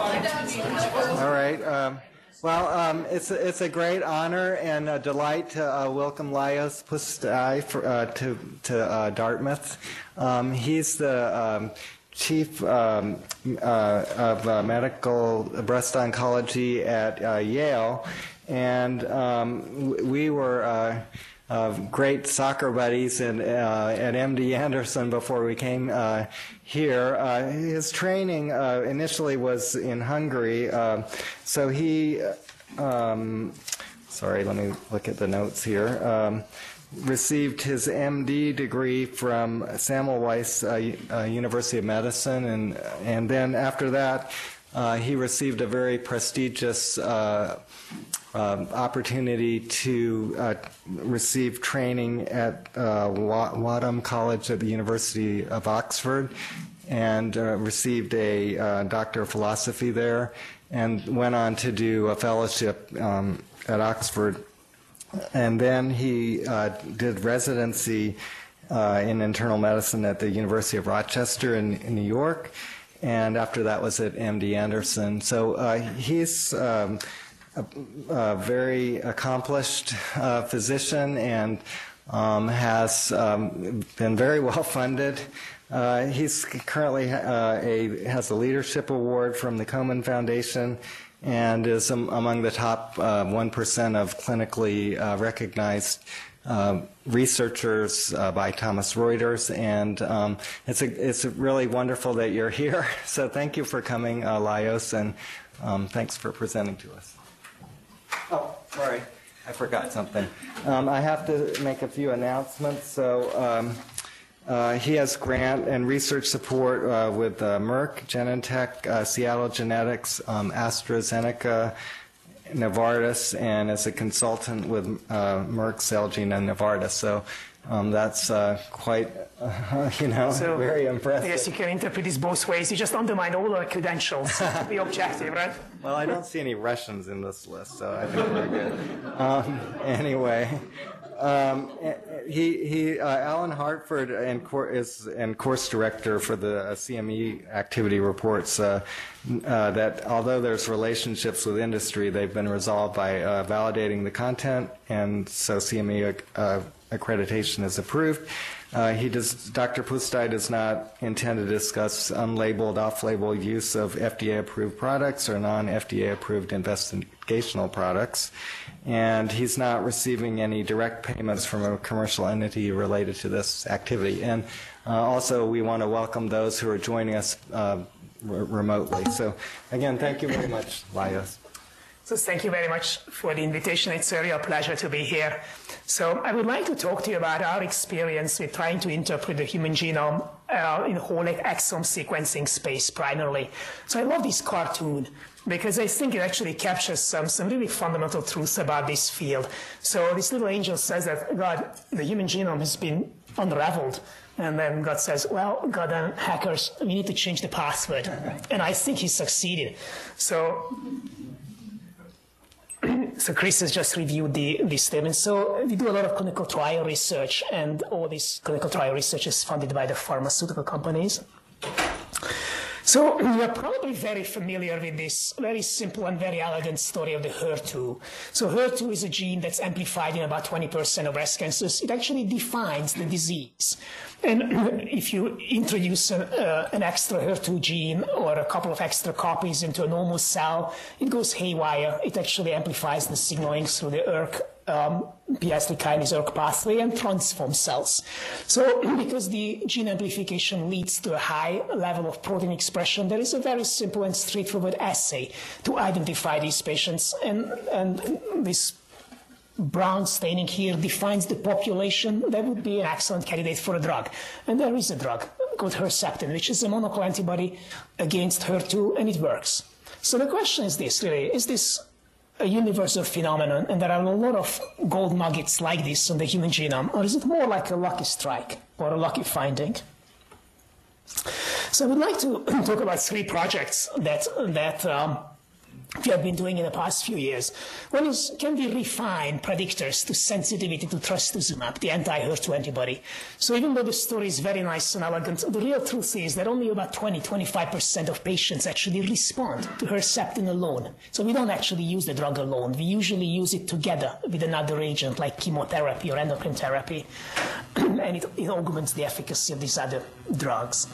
All right. Um, well, um, it's a, it's a great honor and a delight to uh, welcome Lajos Pusztai for, uh, to to uh, Dartmouth. Um, he's the um, chief um, uh, of uh, medical breast oncology at uh, Yale, and um, we were uh, great soccer buddies in, uh, at MD Anderson before we came uh, here. Uh, his training uh, initially was in Hungary, uh, so he, um, sorry, let me look at the notes here. Um, received his MD degree from Semmelweis University of Medicine, and and then after that, he received a very prestigious um, opportunity to uh, receive training at uh, Wadham College at the University of Oxford and uh, received a uh, Doctor of Philosophy there and went on to do a fellowship um, at Oxford. And then he uh, did residency uh, in internal medicine at the University of Rochester in, in New York. And after that was at MD Anderson. So he's um, a, a very accomplished uh, physician and um, has um, been very well funded. Uh, he's currently uh, a, has a leadership award from the Komen Foundation and is um, among the top 1% uh, of clinically uh, recognized uh, researchers uh, by Thomson Reuters, and um, it's a, it's really wonderful that you're here. So thank you for coming, uh, and um, thanks for presenting to us. Oh, sorry. I forgot something. Um, I have to make a few announcements. So um, uh, he has grant and research support uh, with uh, Merck, Genentech, uh, Seattle Genetics, um, AstraZeneca, Novartis, and as a consultant with uh, Merck, Celgene, and Novartis. So um, that's uh, quite, uh, you know, so, very impressive. Yes, you can interpret this both ways. You just undermine all our credentials to be objective, right? Well, I don't see any Russians in this list, so I think we're good. Um, anyway, um, he, he uh, Alan Hartford and is and course director for the uh, CME activity reports. Uh, uh, that although there's relationships with industry, they've been resolved by uh, validating the content, and so CME uh, accreditation is approved. Uh, he does, Dr. Pusztai does not intend to discuss unlabeled, off-label use of FDA-approved products or non-FDA approved investigational products, and he's not receiving any direct payments from a commercial entity related to this activity. And uh, also, we want to welcome those who are joining us uh, remotely. So, again, thank you very much, Lajos. So thank you very much for the invitation. It's a real pleasure to be here. So I would like to talk to you about our experience with trying to interpret the human genome uh, in whole exome sequencing space primarily. So I love this cartoon because I think it actually captures some, some really fundamental truths about this field. So this little angel says that God, the human genome has been unraveled. And then God says, well, goddamn hackers, we need to change the password. And I think he succeeded. So so Chris has just reviewed the, the statement. So we do a lot of clinical trial research, and all this clinical trial research is funded by the pharmaceutical companies. So you are probably very familiar with this very simple and very elegant story of the HER2. So HER2 is a gene that's amplified in about 20% of breast cancers. It actually defines the disease. And if you introduce an, uh, an, extra HER2 gene or a couple of extra copies into a normal cell, it goes haywire. It actually amplifies the signaling through the ERK, um, PI3 kinase ERK pathway and transforms cells. So because the gene amplification leads to a high level of protein expression, there is a very simple and straightforward assay to identify these patients. And, and this brown staining here defines the population that would be an excellent candidate for a drug. And there is a drug called Herceptin, which is a monoclonal antibody against HER2, and it works. So the question is this, really, is this a universal phenomenon, and there are a lot of gold nuggets like this on the human genome, or is it more like a lucky strike or a lucky finding? So I would like to talk about three projects that, that um, we have been doing in the past few years. One is, can we refine predictors to sensitivity to trastuzumab, the anti-HER2 antibody? So even though the story is very nice and elegant, the real truth is that only about 20-25% of patients actually respond to Herceptin alone. So we don't actually use the drug alone. We usually use it together with another agent like chemotherapy or endocrine therapy, and it, it augments the efficacy of these other drugs.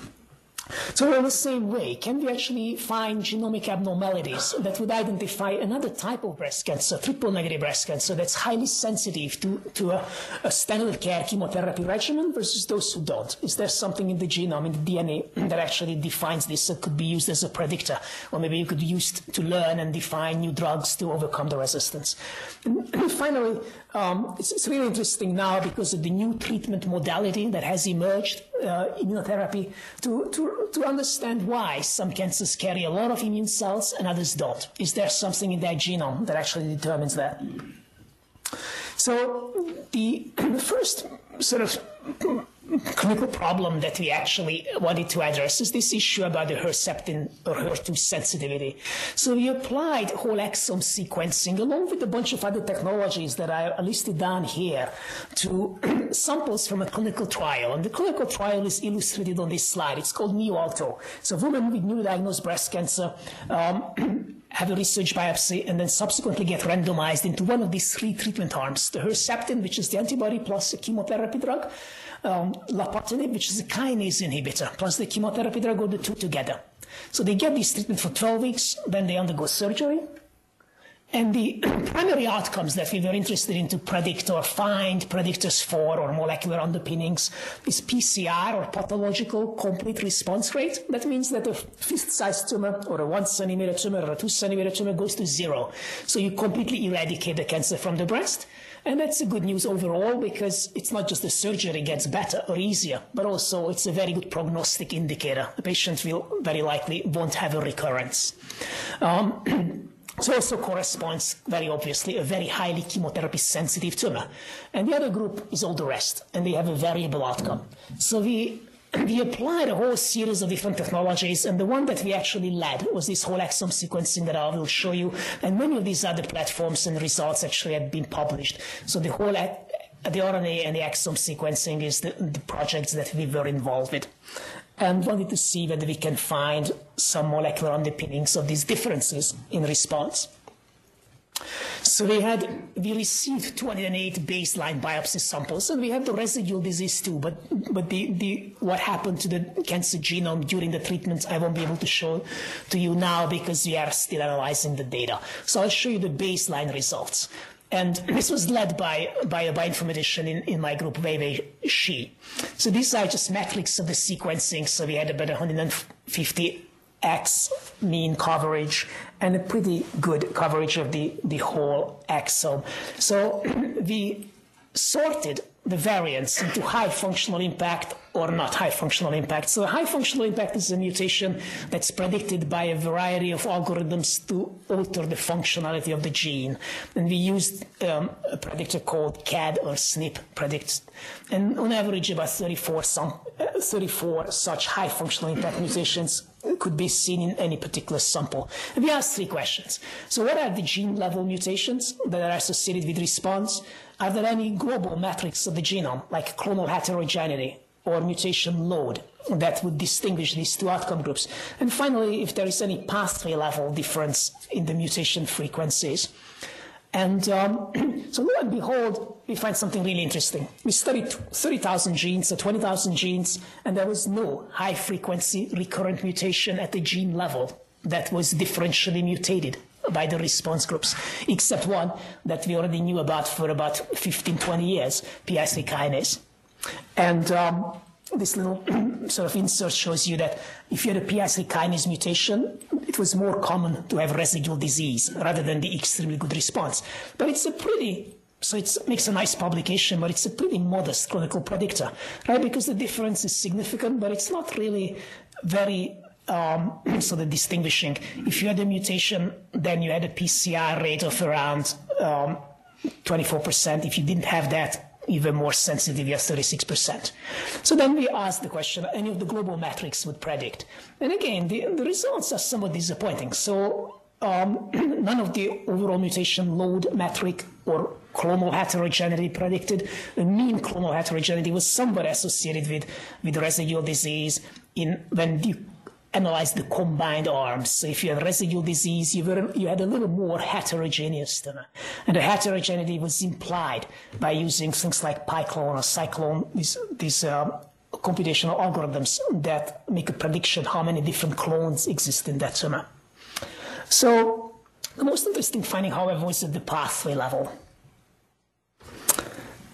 So in the same way, can we actually find genomic abnormalities that would identify another type of breast cancer, triple negative breast cancer, that's highly sensitive to, to a, a standard care chemotherapy regimen versus those who don't? Is there something in the genome, in the DNA, that actually defines this that could be used as a predictor? Or maybe you could use to learn and define new drugs to overcome the resistance. And, and finally, um, it's, it's, really interesting now because of the new treatment modality that has emerged, uh, immunotherapy, to, to, to understand why some cancers carry a lot of immune cells and others don't. Is there something in their genome that actually determines that? So the, the first sort of clinical problem that we actually wanted to address is this issue about the Herceptin or HER2 sensitivity. So we applied whole exome sequencing along with a bunch of other technologies that are listed down here to samples from a clinical trial. And the clinical trial is illustrated on this slide. It's called NeoALTTO. So women with newly diagnosed breast cancer um, have a research biopsy and then subsequently get randomized into one of these three treatment arms, the Herceptin, which is the antibody plus a chemotherapy drug, um, which is a kinase inhibitor, plus the chemotherapy drug, or the two together. So they get this treatment for 12 weeks, then they undergo surgery. And the primary outcomes that we were interested in to predict or find predictors for or molecular underpinnings is PCR or pathological complete response rate. That means that a fist-sized tumor or a one centimeter tumor or a two centimeter tumor goes to zero. So you completely eradicate the cancer from the breast. And that's a good news overall because it's not just the surgery gets better or easier, but also it's a very good prognostic indicator. The patient will very likely won't have a recurrence. Um, So also corresponds very obviously a very highly chemotherapy sensitive tumor. And the other group is all the rest, and they have a variable outcome. So we we applied a whole series of different technologies, and the one that we actually led was this whole exome sequencing that I will show you, and many of these other platforms and results actually have been published. So the whole uh, the RNA and the exome sequencing is the, the projects that we were involved with and wanted to see whether we can find some molecular underpinnings of these differences in response. So we had, we received 208 baseline biopsy samples, and we have the residual disease too, but, but the, the, what happened to the cancer genome during the treatment, I won't be able to show to you now because we are still analyzing the data. So I'll show you the baseline results. And this was led by, by a bioinformatician in, in my group, Wei Wei Shi. So these are just metrics of the sequencing. So we had about 150x mean coverage and a pretty good coverage of the, the whole exome. So we sorted the variants into high functional impact or not high functional impact. So high functional impact is a mutation that's predicted by a variety of algorithms to alter the functionality of the gene. And we used um, a predictor called CADD or SNP predict. And on average, about 34, some, uh, 34 such high functional impact mutations could be seen in any particular sample. And we asked three questions. So what are the gene level mutations that are associated with response? Are there any global metrics of the genome, like clonal heterogeneity or mutation load, that would distinguish these two outcome groups? And finally, if there is any pathway level difference in the mutation frequencies. And um, so lo and behold, we find something really interesting. We studied 30,000 genes, or 20,000 genes, and there was no high frequency recurrent mutation at the gene level that was differentially mutated by the response groups, except one that we already knew about for about 15, 20 years, PI3 kinase. And um, this little sort of insert shows you that if you had a PI3 kinase mutation, it was more common to have residual disease rather than the extremely good response. But it's a pretty so it makes a nice publication, but it's a pretty modest clinical predictor, right? Because the difference is significant, but it's not really very um, so the distinguishing, if you had a mutation, then you had a PCR rate of around um, 24%. If you didn't have that, even more sensitive, you 36%. So then we asked the question, any of the global metrics would predict. And again, the, the results are somewhat disappointing. So um, none of the overall mutation load metric or clonal heterogeneity predicted. The mean clonal heterogeneity was somewhat associated with, with residual disease in when you analyze the combined arms. So if you had residual disease, you, were, you had a little more heterogeneous. And the heterogeneity was implied by using things like PyClone or SciClone, these, these uh, computational algorithms that make a prediction how many different clones exist in that tumor. So the most interesting finding, however, was at the pathway level.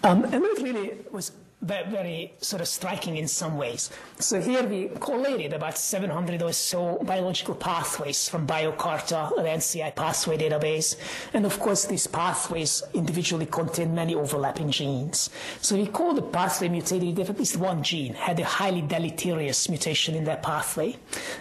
Um, and it really was very sort of striking in some ways. So here we collated about 700 or so biological pathways from BioCarta, the NCI pathway database. And of course, these pathways individually contain many overlapping genes. So we call the pathway mutated if at least one gene had a highly deleterious mutation in that pathway.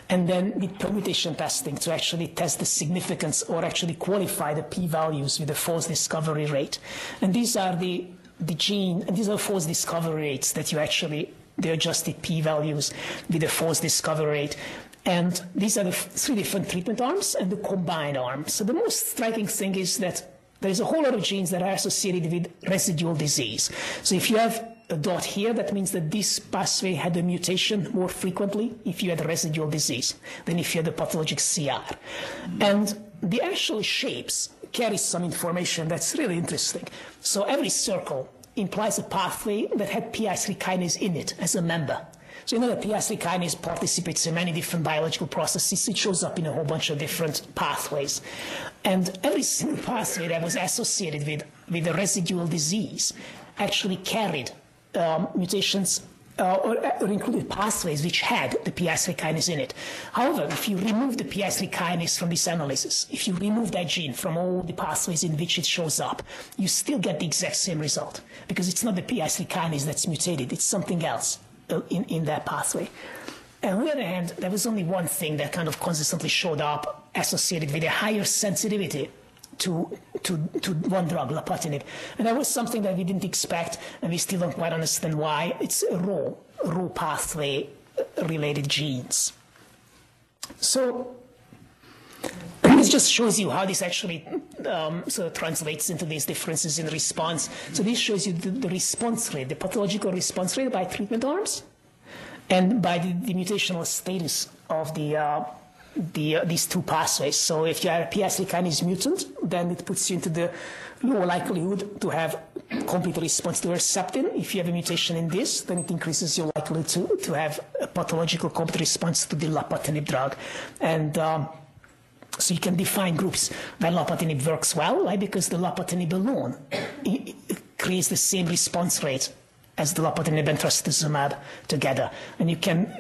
And then did permutation testing to actually test the significance or actually qualify the p-values with the false discovery rate. And these are the the gene, and these are false discovery rates that you actually, the adjusted p-values with the false discovery rate. And these are the three different treatment arms and the combined arms. So the most striking thing is that there is a whole lot of genes that are associated with residual disease. So if you have a dot here, that means that this pathway had a mutation more frequently if you had residual disease than if you had a pathologic CR. And the actual shapes carry some information that's really interesting. So every circle implies a pathway that had PI3 kinase in it as a member. So you know that PI3 kinase participates in many different biological processes. It shows up in a whole bunch of different pathways. And every single pathway that was associated with, with a residual disease actually carried um, mutations uh, or, or, included pathways which had the PI3 kinase in it. However, if you remove the PI3 kinase from this analysis, if you remove that gene from all the pathways in which it shows up, you still get the exact same result because it's not the PI3 kinase that's mutated, it's something else uh, in, in that pathway. And on the other hand, there was only one thing that kind of consistently showed up associated with a higher sensitivity to, to, to one drug, lapatinib. And that was something that we didn't expect, and we still don't quite understand why. It's Rho, Rho pathway related genes. So this just shows you how this actually um, sort of translates into these differences in response. So this shows you the, the response rate, the pathological response rate by treatment arms, and by the, the mutational status of the uh, the, uh, these two pathways. So if you are a PI3 kinase mutant, then it puts you into the lower likelihood to have complete response to Herceptin. If you have a mutation in this, then it increases your likelihood to, to have a pathological complete response to the lapatinib drug. And um, so you can define groups where lapatinib works well, right? Because the lapatinib alone creates the same response rate as the lapatinib and trastuzumab together. And you can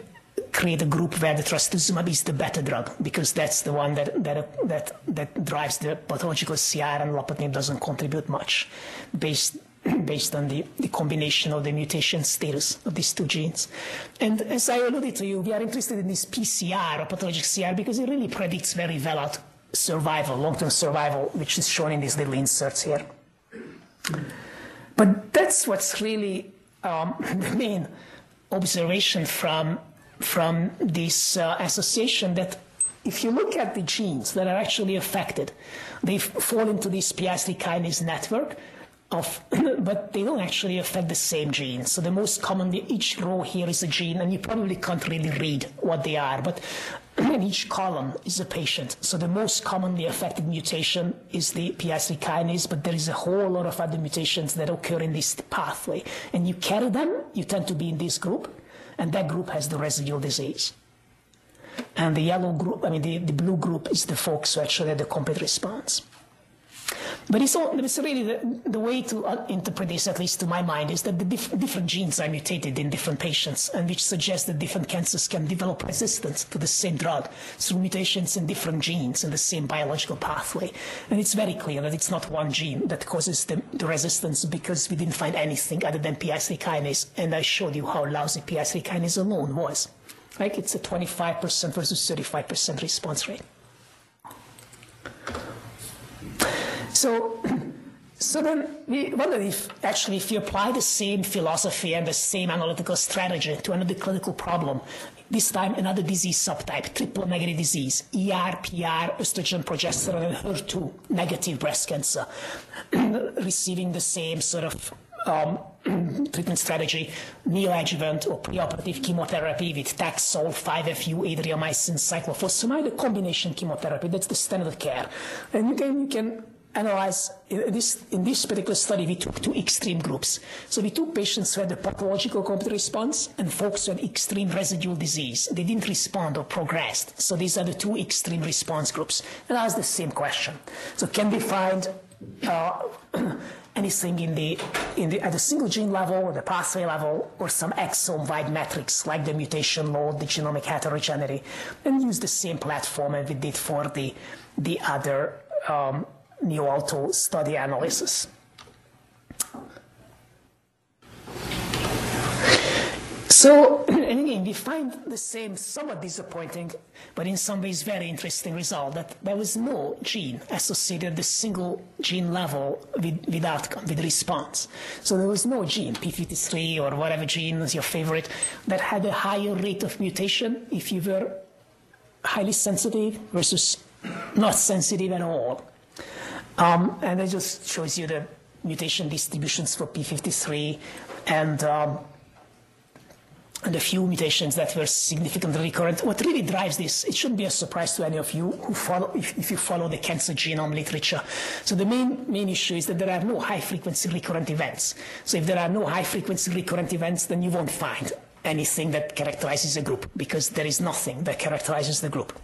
create a group where the trastuzumab is the better drug because that's the one that that that that drives the pathological CR and lapatinib doesn't contribute much based based on the, the combination of the mutation status of these two genes. And as I alluded to you, we are interested in this PCR or pathologic CR because it really predicts very well out survival, long-term survival, which is shown in these little inserts here. But that's what's really um, the main observation from from this uh, association that if you look at the genes that are actually affected, they fall into this PI3 kinase network, of, but they don't actually affect the same genes. So the most commonly, each row here is a gene, and you probably can't really read what they are, but each column is a patient. So the most commonly affected mutation is the PI3 kinase, but there is a whole lot of other mutations that occur in this pathway. And you carry them, you tend to be in this group, and that group has the residual disease. And the yellow group, I mean, the, the blue group is the folks who actually had the complete response. But it's, all, it's really the, the, way to uh, interpret this, at least to my mind, is that the dif- different genes are mutated in different patients, and which suggests that different cancers can develop resistance to the same drug through mutations in different genes in the same biological pathway. And it's very clear that it's not one gene that causes the, the resistance because we didn't find anything other than PI3 kinase, and I showed you how lousy PI3 kinase alone was. Like it's a 25% versus 35% response rate. So, so then we wonder if actually if you apply the same philosophy and the same analytical strategy to another clinical problem, This time, another disease subtype, triple negative disease, ER, PR, estrogen, progesterone, and HER2 negative breast cancer, receiving the same sort of um, treatment strategy, neoadjuvant or preoperative chemotherapy with Taxol, 5-FU, adriamycin, cyclophosphamide, a combination chemotherapy. That's the standard of care. And again, you can analyze in this, in this particular study we took two extreme groups. So we took patients who had a pathological complete response and folks who had extreme residual disease. They didn't respond or progressed. So these are the two extreme response groups. And asked the same question. So can we find uh, anything in the, in the, at the single gene level or the pathway level or some exome-wide metrics like the mutation load, the genomic heterogeneity, and use the same platform as we did for the, the other um, NeoALTTO study analysis. So, and again, we find the same somewhat disappointing, but in some ways very interesting result that there was no gene associated at the single gene level with, with outcome, with response. So there was no gene, P53 or whatever gene is your favorite, that had a higher rate of mutation if you were highly sensitive versus not sensitive at all. Um, and it just shows you the mutation distributions for P53 and um, and a few mutations that were significantly recurrent. What really drives this, it shouldn't be a surprise to any of you who follow, if, if, you follow the cancer genome literature. So the main, main issue is that there are no high frequency recurrent events. So if there are no high frequency recurrent events, then you won't find anything that characterizes a group because there is nothing that characterizes the group.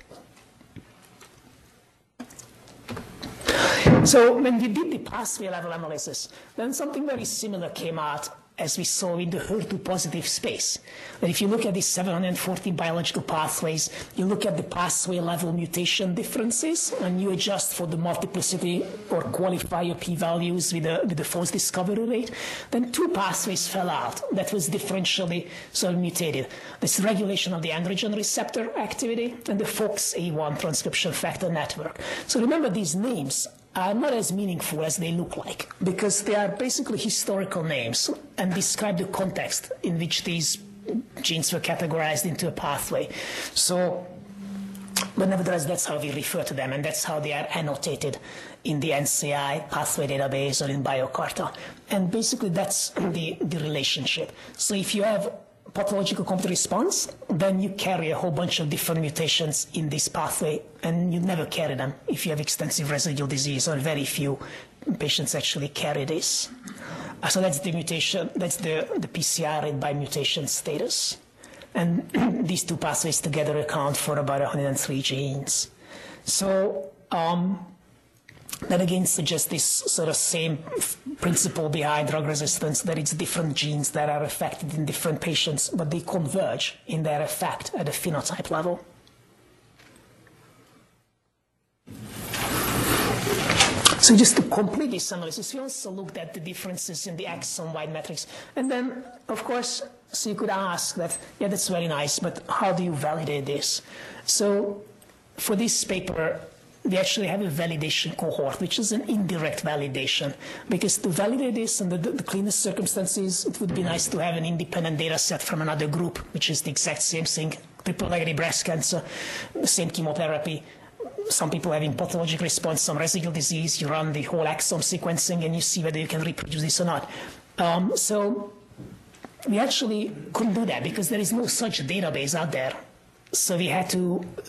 So when we did the pathway level analysis, then something very similar came out as we saw in the HER2 positive space. That if you look at the 740 biological pathways, you look at the pathway level mutation differences, and you adjust for the multiplicity or qualify your p-values with the, with the false discovery rate, then two pathways fell out that was differentially sort of mutated. This regulation of the androgen receptor activity and the FOXA1 transcription factor network. So remember these names are not as meaningful as they look like because they are basically historical names and describe the context in which these genes were categorized into a pathway. So, but nevertheless, that's how we refer to them, and that's how they are annotated in the NCI pathway database or in BioCarta. And basically, that's the, the relationship. So if you have pathological complete response, then you carry a whole bunch of different mutations in this pathway, and you never carry them if you have extensive residual disease, or very few patients actually carry this. Uh, so that's the mutation, that's the, the PCR by mutation status. And these two pathways together account for about 103 genes. So um, that again suggests this sort of same principle behind drug resistance that it's different genes that are affected in different patients, but they converge in their effect at a phenotype level. So just to complete this analysis, we also looked at the differences in the exome-wide metrics. And then, of course, so you could ask that, yeah, that's very nice, but how do you validate this? So for this paper, we actually have a validation cohort, which is an indirect validation. Because to validate this under the, the, cleanest circumstances, it would be nice to have an independent data set from another group, which is the exact same thing triple negative breast cancer, the same chemotherapy. Some people having pathologic response, some residual disease. You run the whole exome sequencing and you see whether you can reproduce this or not. Um, so we actually couldn't do that because there is no such database out there so we had to uh,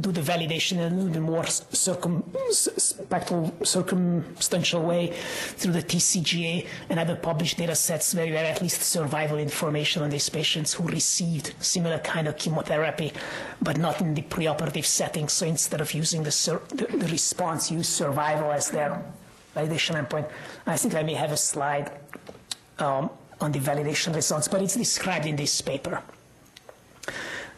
do the validation in a little bit more circumspectral, circumstantial way through the TCGA and other published data sets where we had at least survival information on these patients who received similar kind of chemotherapy, but not in the preoperative setting. So instead of using the, the, the response, use survival as their validation endpoint. I think I may have a slide um, on the validation results, but it's described in this paper.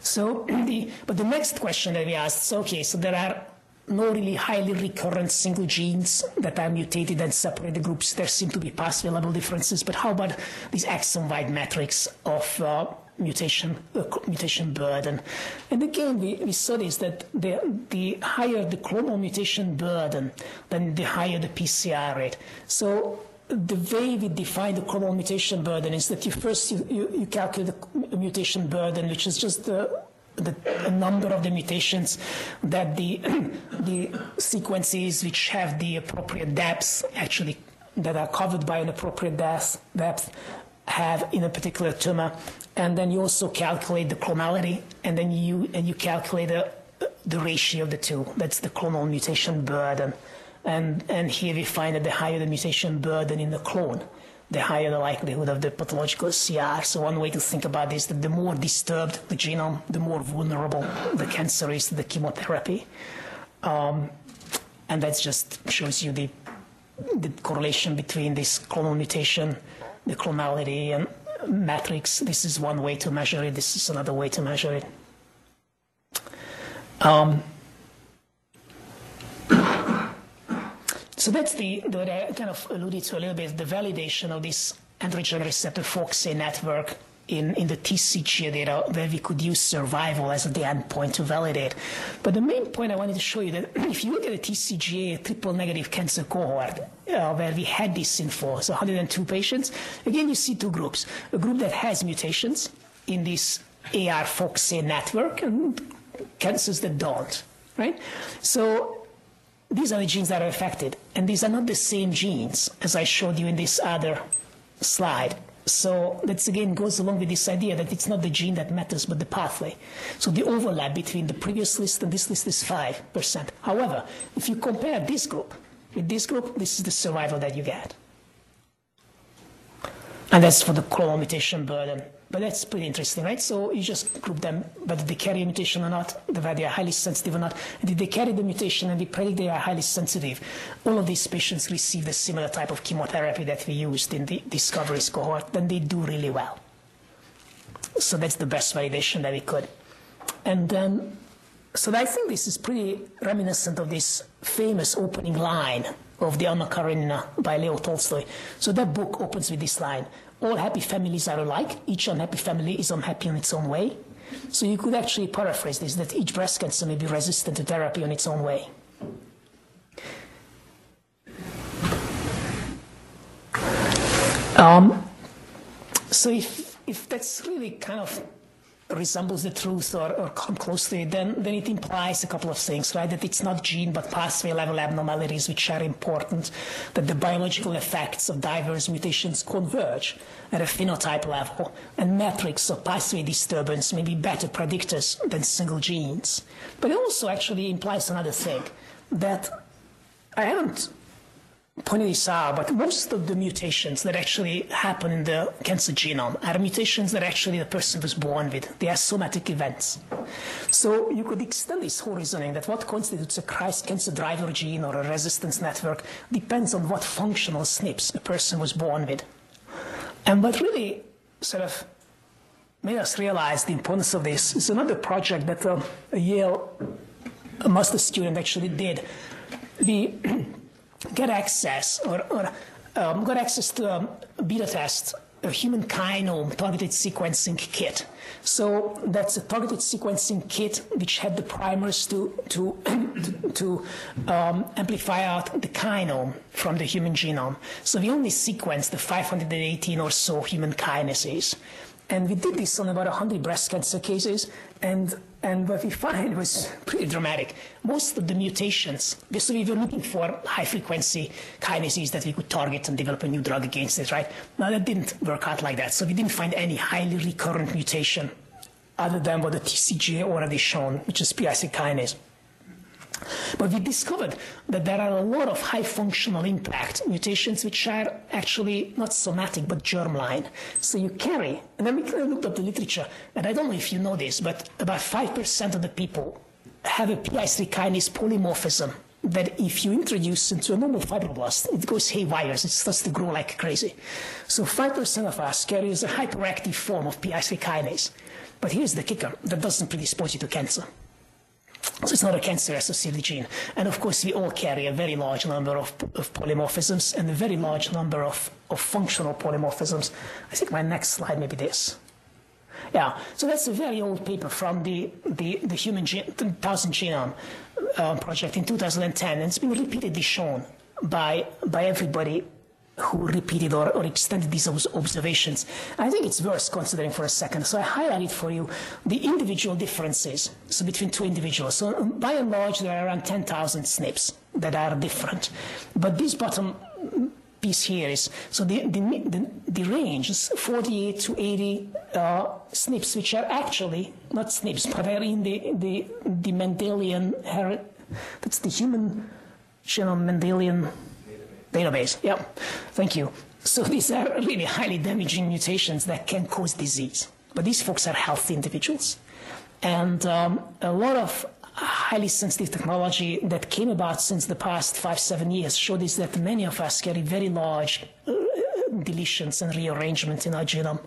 So, the, but the next question that we asked, so okay, so there are no really highly recurrent single genes that are mutated and separate the groups. There seem to be pathway level differences, but how about these exome-wide metrics of uh, mutation uh, mutation burden? And again, we, we saw this that the, the higher the clonal mutation burden, then the higher the PCR rate. So the way we define the clonal mutation burden is that you first you, you, you calculate the mutation burden, which is just the the a number of the mutations that the the sequences which have the appropriate depths actually that are covered by an appropriate depth, depth have in a particular tumor, and then you also calculate the clonality, and then you and you calculate the the ratio of the two. That's the clonal mutation burden, and and here we find that the higher the mutation burden in the clone, the higher the likelihood of the pathological CR. So one way to think about this is that the more disturbed the genome, the more vulnerable the cancer is to the chemotherapy, um, and that just shows you the the correlation between this clonal mutation the clonality and matrix. This is one way to measure it. This is another way to measure it. Um, so that's the, the what I kind of alluded to a little bit, the validation of this androgen receptor FOXA network in, in the TCGA data where we could use survival as the endpoint to validate. But the main point I wanted to show you that if you look at the TCGA triple negative cancer cohort uh, where we had this info, so 102 patients, again you see two groups. A group that has mutations in this AR FOXA network and cancers that don't, right? So these are the genes that are affected, and these are not the same genes as I showed you in this other slide. So that again goes along with this idea that it's not the gene that matters, but the pathway. So the overlap between the previous list and this list is 5%. However, if you compare this group with this group, this is the survival that you get. And that's for the clonal mutation burden. But that's pretty interesting, right? So you just group them, whether they carry a mutation or not, whether they are highly sensitive or not. Did they carry the mutation and we predict they are highly sensitive? All of these patients received the similar type of chemotherapy that we used in the discoveries cohort, then they do really well. So that's the best validation that we could. And then, so I think this is pretty reminiscent of this famous opening line of the Anna Karenina by Leo Tolstoy. So that book opens with this line all happy families are alike. Each unhappy family is unhappy in its own way. So you could actually paraphrase this that each breast cancer may be resistant to therapy in its own way. Um, so if, if that's really kind of resembles the truth or, or come close to it, then, then it implies a couple of things, right? That it's not gene but pathway level abnormalities which are important, that the biological effects of diverse mutations converge at a phenotype level, and metrics of pathway disturbance may be better predictors than single genes. But it also actually implies another thing, that I haven't out, but most of the mutations that actually happen in the cancer genome are mutations that actually the person was born with. They are somatic events. So you could extend this whole reasoning that what constitutes a cancer driver gene or a resistance network depends on what functional SNPs a person was born with. And what really sort of made us realize the importance of this is another project that uh, a Yale master student actually did. The get access or, or um, got access to a beta test, a human kinome targeted sequencing kit. So that's a targeted sequencing kit which had the primers to to to, to um, amplify out the kinome from the human genome. So we only sequenced the 518 or so human kinases. And we did this on about 100 breast cancer cases, and, and what we find was pretty dramatic. Most of the mutations, so we were looking for high frequency kinases that we could target and develop a new drug against it, right? Now that didn't work out like that, so we didn't find any highly recurrent mutation other than what the TCGA already shown, which is PI3 kinase. But we discovered that there are a lot of high functional impact mutations which are actually not somatic but germline. So you carry, and then we looked up the literature, and I don't know if you know this, but about 5% of the people have a PI3 kinase polymorphism that if you introduce into a normal fibroblast, it goes haywire, it starts to grow like crazy. So 5% of us carry a hyperactive form of PI3 kinase. But here's the kicker, that doesn't predispose you to cancer. So it's not a cancer-associated gene. And of course, we all carry a very large number of, of polymorphisms and a very large number of, of functional polymorphisms. I think my next slide may be this. Yeah, so that's a very old paper from the, the, the Human Gen- 1000 Genome um, Project in 2010, and it's been repeatedly shown by, by everybody who repeated or, or extended these observations. I think it's worth considering for a second. So I highlighted for you the individual differences so between two individuals. So by and large, there are around 10,000 SNPs that are different. But this bottom piece here is, so the, the, the, the range is 48 to 80 uh, SNPs, which are actually not SNPs, but they're in the, the, the Mendelian, that's the human genome Mendelian database. Yeah, thank you. So these are really highly damaging mutations that can cause disease. But these folks are healthy individuals. And um, a lot of highly sensitive technology that came about since the past five, seven years showed us that many of us carry very large uh, deletions and rearrangements in our genome.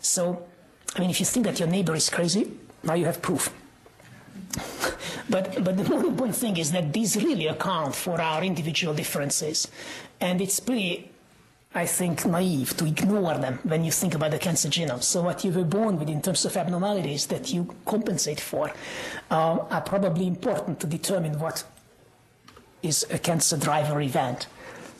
So, I mean, if you think that your neighbor is crazy, now you have proof. but, but the more important thing is that these really account for our individual differences. And it's pretty I think, naive to ignore them when you think about the cancer genome. So what you were born with in terms of abnormalities that you compensate for um, are probably important to determine what is a cancer driver event.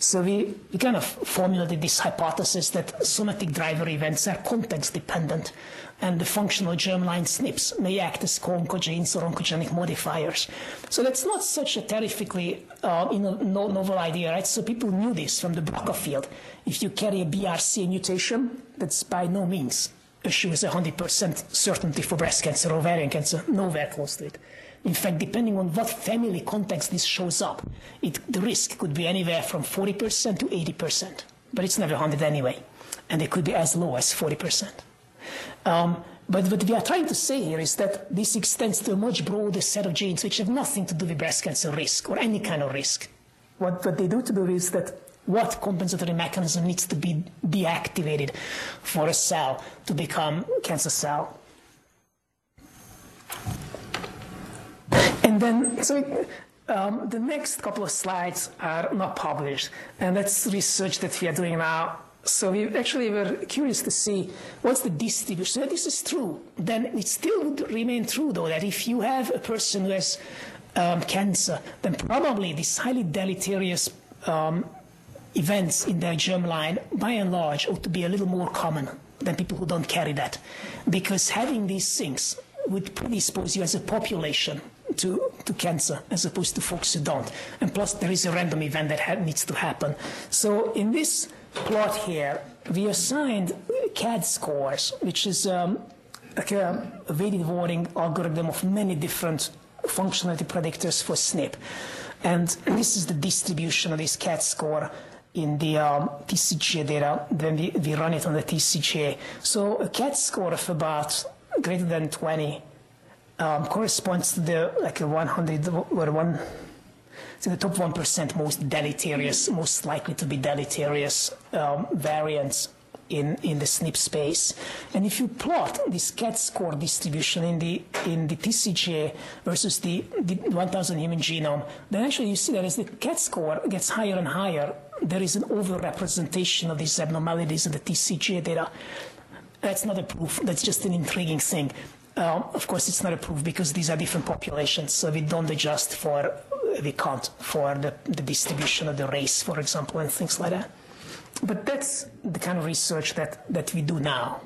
So we, we kind of formulated this hypothesis that somatic driver events are context dependent and the functional germline SNPs may act as co-oncogenes or oncogenic modifiers. So that's not such a terrifically uh, novel idea, right? So people knew this from the BRCA field. If you carry a BRCA mutation, that's by no means assures 100% certainty for breast cancer or ovarian cancer, nowhere close to it. In fact, depending on what family context this shows up, it, the risk could be anywhere from 40% to 80%, but it's never 100 anyway, and it could be as low as 40%. Um, but what we are trying to say here is that this extends to a much broader set of genes which have nothing to do with breast cancer risk or any kind of risk. What, what they do to do is that what compensatory mechanism needs to be deactivated for a cell to become cancer cell. And then, so um, the next couple of slides are not published, and that's research that we are doing now so we actually were curious to see what's the distribution. So this is true. Then it still would remain true, though, that if you have a person who has um, cancer, then probably these highly deleterious um, events in their germline, by and large, ought to be a little more common than people who don't carry that. Because having these things would predispose you as a population to, to cancer as opposed to folks who don't. And plus, there is a random event that needs to happen. So in this plot here, we assigned CADD scores, which is um, like a, weighted voting algorithm of many different functionality predictors for SNP. And this is the distribution of this CADD score in the um, TCGA data, then we, we run it on the TCGA. So a CADD score of about greater than 20 um, corresponds to the like a 100 or one to the top 1% most deleterious, most likely to be deleterious um, variants in, in the SNP space. And if you plot this CADD score distribution in the, in the TCGA versus the, the 1000 human genome, then actually you see that as the CADD score gets higher and higher, there is an overrepresentation of these abnormalities in the TCGA data. That's not a proof, that's just an intriguing thing. Um, of course, it's not a proof because these are different populations, so we don't adjust for the count for the, the distribution of the race, for example, and things like that. But that's the kind of research that, that we do now.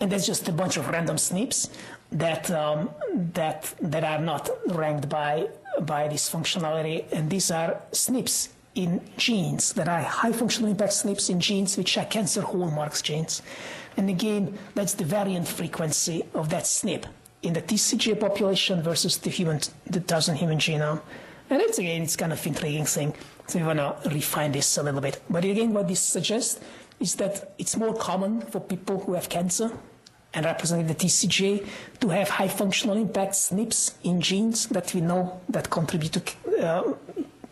And that's just a bunch of random SNPs that, um, that, that are not ranked by, by this functionality. And these are SNPs in genes that are high functional impact SNPs in genes which are cancer hallmarks genes. And again, that's the variant frequency of that SNP in the TCGA population versus the human, the thousand human genome. And it's again, it's kind of intriguing thing. So we want to refine this a little bit. But again, what this suggests is that it's more common for people who have cancer and representing the TCGA to have high functional impact SNPs in genes that we know that contribute to uh,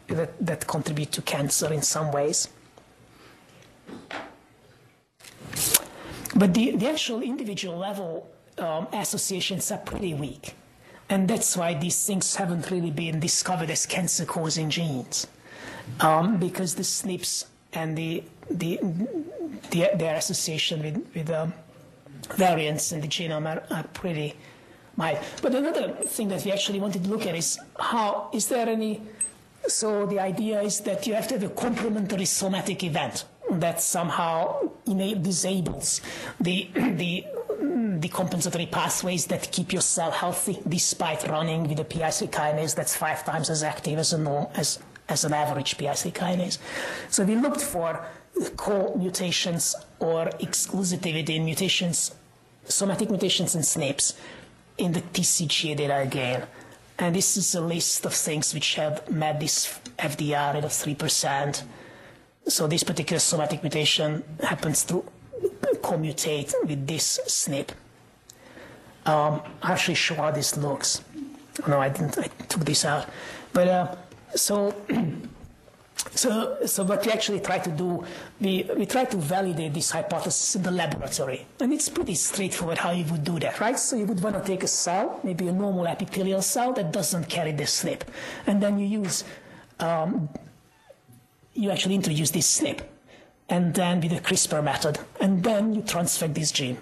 that, that contribute to cancer in some ways. But the, the actual individual level um, associations are pretty weak. And that's why these things haven't really been discovered as cancer causing genes. Um, because the SNPs and the, the, the, their association with, with um, variants in the genome are, are pretty mild. But another thing that we actually wanted to look at is how, is there any so the idea is that you have to have a complementary somatic event that somehow disables the, the, the compensatory pathways that keep your cell healthy despite running with a PI3 kinase that's five times as active as, a norm, as, as an average PI3 kinase. So we looked for co-mutations or exclusivity in mutations, somatic mutations in SNPs in the TCGA data again. And this is a list of things which have met this FDR rate of 3%. So this particular somatic mutation happens to commutate with this SNP. Um, actually show how this looks. No, I didn't. I took this out. But uh, so so, so what we actually try to do, we, we try to validate this hypothesis in the laboratory. And it's pretty straightforward how you would do that, right? So you would want to take a cell, maybe a normal epithelial cell that doesn't carry this SNP. And then you use, um, you actually introduce this SNP. And then with the CRISPR method. And then you transfect this gene.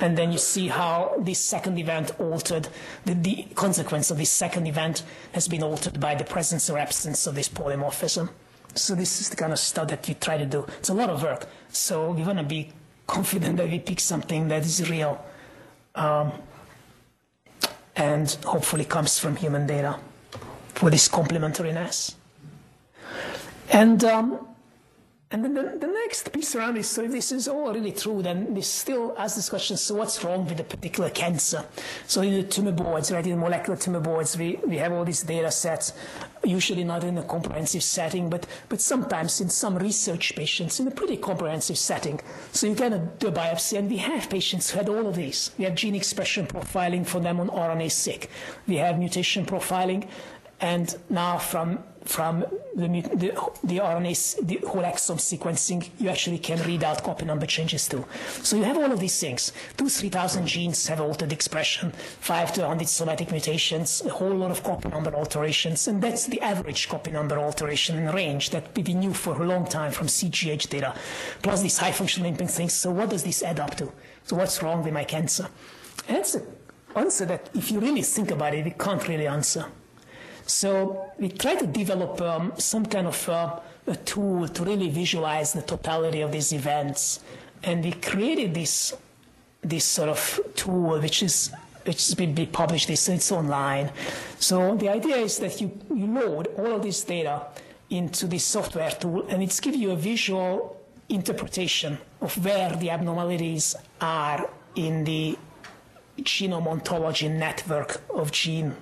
And then you see how this second event altered, the, the consequence of this second event has been altered by the presence or absence of this polymorphism. So this is the kind of stuff that we try to do. It's a lot of work. So we want to be confident that we pick something that is real um, and hopefully comes from human data for this complementariness. And um, and then the, the, next piece around is, so if this is all really true, then this still asks this question, so what's wrong with a particular cancer? So in the tumor boards, right, in the molecular tumor boards, we, we have all these data sets, usually not in a comprehensive setting, but, but sometimes in some research patients in a pretty comprehensive setting. So you can do a biopsy, and we have patients who had all of these. We have gene expression profiling for them on RNA-seq. We have mutation profiling, and now from from the, the, the RNA, the whole exome sequencing, you actually can read out copy number changes too. So you have all of these things. Two, 3,000 genes have altered expression, five to 100 somatic mutations, a whole lot of copy number alterations, and that's the average copy number alteration in range that we knew for a long time from CGH data, plus these high functional limping things. So what does this add up to? So what's wrong with my cancer? And that's an answer that if you really think about it, we can't really answer. So we try to develop um, some kind of uh, a tool to really visualize the totality of these events. And we created this, this sort of tool, which is which has been published, it's, it's online. So the idea is that you, you load all of this data into this software tool, and it's give you a visual interpretation of where the abnormalities are in the genome ontology network of gene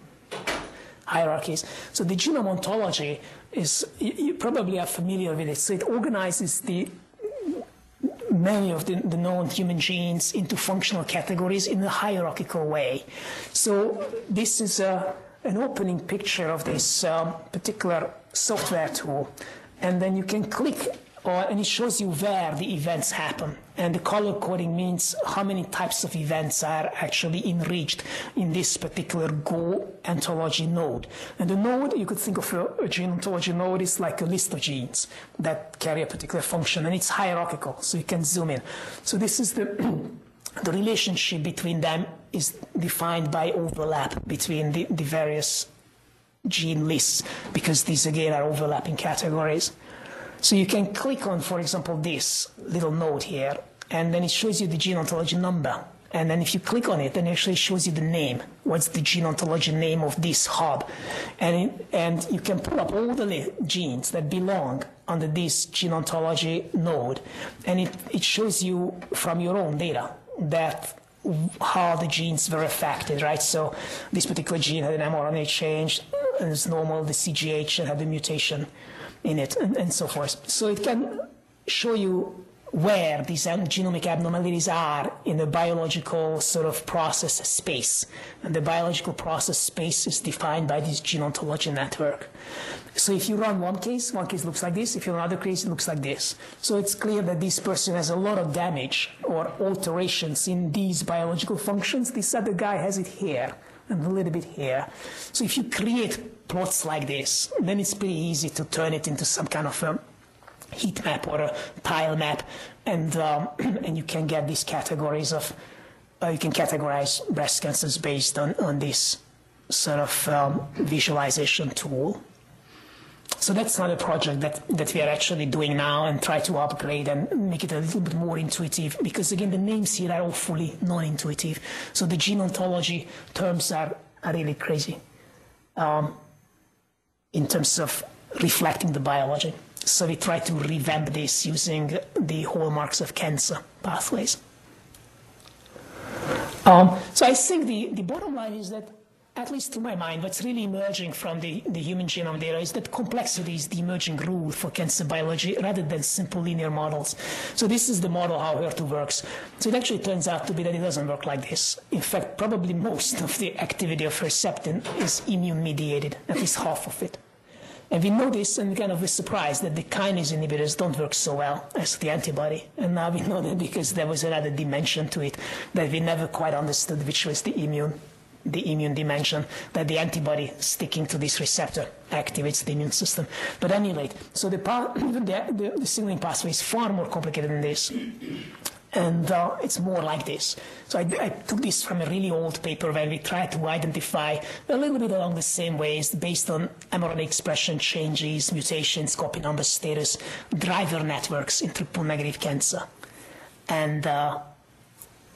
hierarchies. So the genome ontology is, you probably are familiar with it. So it organizes the many of the, the, known human genes into functional categories in a hierarchical way. So this is a, an opening picture of this um, particular software tool. And then you can click or, and it shows you where the events happen. And the color coding means how many types of events are actually enriched in this particular Go ontology node. And the node, you could think of a, a gene ontology node is like a list of genes that carry a particular function, and it's hierarchical, so you can zoom in. So this is the the relationship between them is defined by overlap between the, the various gene lists, because these again are overlapping categories. So you can click on, for example, this little node here, and then it shows you the gene ontology number. And then if you click on it, then it actually shows you the name. What's the gene ontology name of this hub? And, it, and you can pull up all the genes that belong under this gene ontology node. And it, it shows you from your own data that how the genes were affected, right? So this particular gene had an mRNA change, and it's normal, the CGH had a mutation in it, and, and so forth. So it can show you where these genomic abnormalities are in the biological sort of process space. And the biological process space is defined by this gene ontology network. So if you run one case, one case looks like this. If you run another case, it looks like this. So it's clear that this person has a lot of damage or alterations in these biological functions. This other guy has it here and a little bit here. So if you create plots like this, then it's pretty easy to turn it into some kind of a heat map or a tile map, and um, and you can get these categories of uh, you can categorize breast cancers based on on this sort of um, visualization tool. So that's another project that, that we are actually doing now and try to upgrade and make it a little bit more intuitive because again the names here are awfully non-intuitive. So the gene ontology terms are, are really crazy um, in terms of reflecting the biology. So we try to revamp this using the hallmarks of cancer pathways. Um, so I think the, the bottom line is that at least to my mind, what's really emerging from the, the human genome data is that complexity is the emerging rule for cancer biology rather than simple linear models. So this is the model how HER2 works. So it actually turns out to be that it doesn't work like this. In fact, probably most of the activity of Herceptin is immune mediated, at least half of it. And we know this and we kind of were surprised that the kinase inhibitors don't work so well as the antibody. And now we know that because there was another dimension to it that we never quite understood, which was the immune the immune dimension that the antibody sticking to this receptor activates the immune system. But anyway, so the, the, the signaling pathway is far more complicated than this. And uh, it's more like this. So I, I, took this from a really old paper where we tried to identify a little bit along the same ways based on mRNA expression changes, mutations, copy number status, driver networks in triple negative cancer. And uh,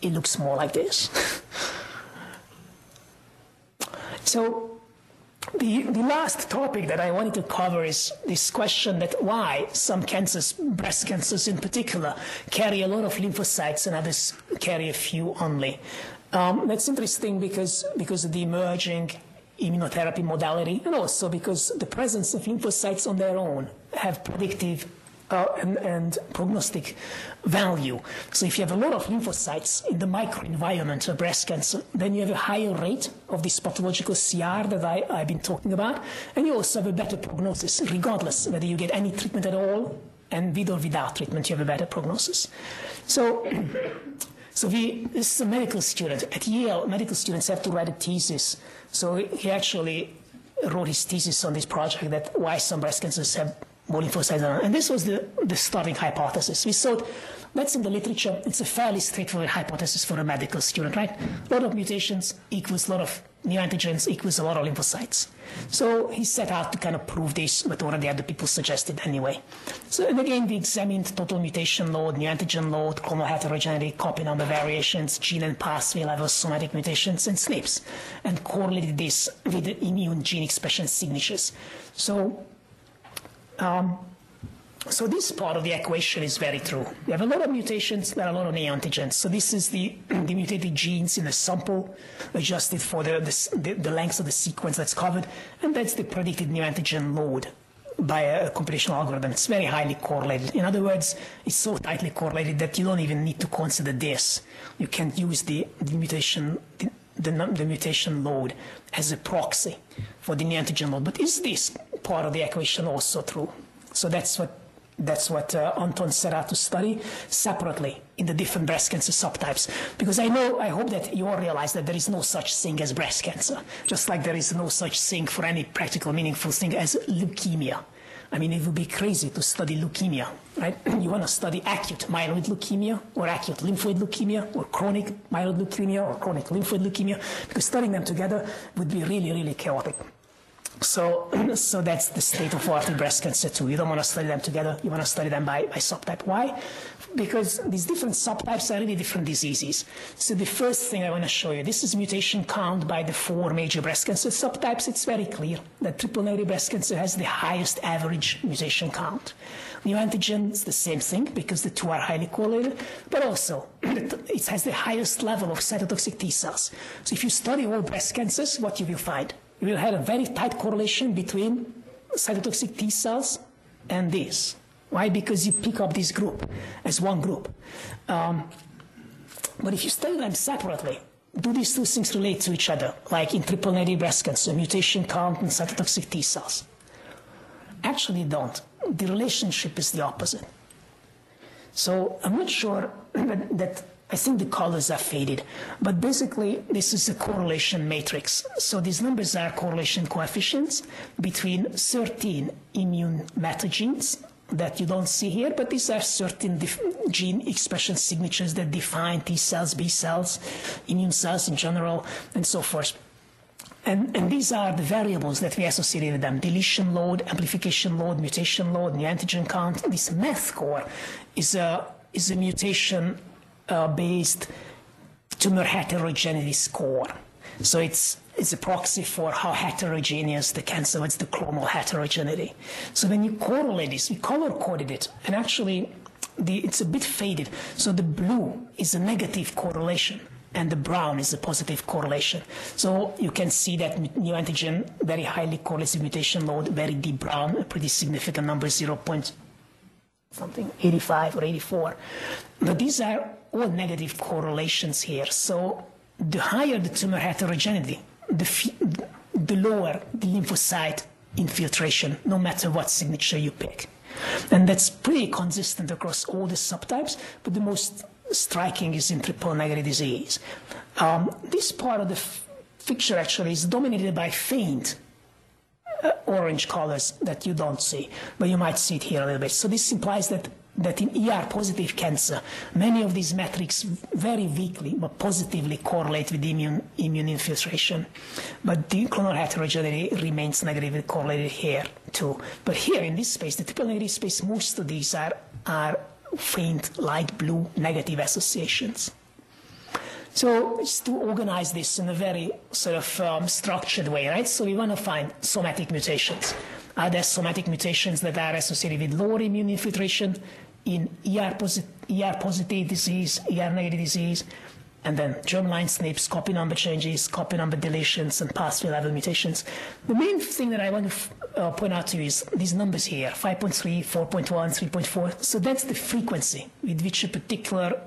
it looks more like this. So the, the last topic that I wanted to cover is this question that why some cancers, breast cancers in particular, carry a lot of lymphocytes and others carry a few only. Um, that's interesting because, because of the emerging immunotherapy modality and also because the presence of lymphocytes on their own have predictive uh, and, and, prognostic value. So if you have a lot of lymphocytes in the microenvironment of breast cancer, then you have a higher rate of this pathological CR that I, I've been talking about, and you also have a better prognosis, regardless whether you get any treatment at all, and with or without treatment, you have a better prognosis. So, so we, this is a medical student. At Yale, medical students have to write a thesis. So he actually wrote his thesis on this project that why some breast cancers have more lymphocytes. Uh, and this was the, the starting hypothesis. We thought that's in the literature. It's a fairly straightforward hypothesis for a medical student, right? A lot of mutations equals a lot of neoantigens equals a lot of lymphocytes. So he set out to kind of prove this, but already other people suggested anyway. So and again, we examined total mutation load, neoantigen load, clonal heterogeneity, copy number variations, gene and pathway level somatic mutations, and SNPs, and correlated this with the immune gene expression signatures. So um, so this part of the equation is very true. We have a lot of mutations, there are a lot of neoantigens. So this is the, the mutated genes in the sample adjusted for the, the, the, length of the sequence that's covered, and that's the predicted neoantigen load by a computational algorithm. It's very highly correlated. In other words, it's so tightly correlated that you don't even need to consider this. You can use the, the mutation the, the, the, mutation load as a proxy for the neoantigen load. But is this part of the equation also true? So that's what that's what uh, Anton set out to study separately in the different breast cancer subtypes. Because I know, I hope that you all realize that there is no such thing as breast cancer, just like there is no such thing for any practical, meaningful thing as leukemia. I mean, it would be crazy to study leukemia, right? you want to study acute myeloid leukemia or acute lymphoid leukemia or chronic myeloid leukemia or chronic lymphoid leukemia, because studying them together would be really, really chaotic. So, so that's the state of art in breast cancer too. You don't want to study them together. You want to study them by, by subtype. Why? Because these different subtypes are really different diseases. So the first thing I want to show you, this is mutation count by the four major breast cancer subtypes. It's very clear that triple negative breast cancer has the highest average mutation count. Neoantigen is the same thing because the two are highly correlated, but also it has the highest level of cytotoxic T cells. So if you study all breast cancers, what you will find? You will have a very tight correlation between cytotoxic T cells and this. Why? Because you pick up this group as one group. Um, but if you study them separately, do these two things relate to each other, like in triple negative breast cancer, mutation count and cytotoxic T cells? Actually, don't. The relationship is the opposite. So I'm not sure that, that I think the colors are faded, but basically this is a correlation matrix. So these numbers are correlation coefficients between 13 immune metagenes that you don't see here, but these are certain gene expression signatures that define T cells, B cells, immune cells in general, and so forth. And, and these are the variables that we associate with them deletion load, amplification load, mutation load, the neoantigen count. This MATH score is a, is a mutation uh, based tumor heterogeneity score. So it's, it's a proxy for how heterogeneous the cancer, what's the clonal heterogeneity. So when you correlate this, we color coded it, and actually the, it's a bit faded. So the blue is a negative correlation and the brown is a positive correlation. So you can see that neoantigen very highly correlates with mutation load, very deep brown, a pretty significant number, 0. something 85 or 84. But these are all negative correlations here. So the higher the tumor heterogeneity, the, the lower the lymphocyte infiltration, no matter what signature you pick. And that's pretty consistent across all the subtypes, but the most striking is in triple negative disease. Um, this part of the picture actually is dominated by faint uh, orange colors that you don't see, but you might see it here a little bit. So this implies that that in ER positive cancer, many of these metrics very weakly but positively correlate with immune, immune infiltration. But the clonal heterogeneity remains negatively correlated here too. But here in this space, the triple negative space, most of these are, are faint light blue negative associations. So just to organize this in a very sort of um, structured way, right? So we want to find somatic mutations. Are there somatic mutations that are associated with lower immune infiltration in ER, posit- ER positive disease, ER negative disease, and then germline SNPs, copy number changes, copy number deletions, and pathway level mutations. The main thing that I want to uh, point out to you is these numbers here 5.3, 4.1, 3.4. So that's the frequency with which a particular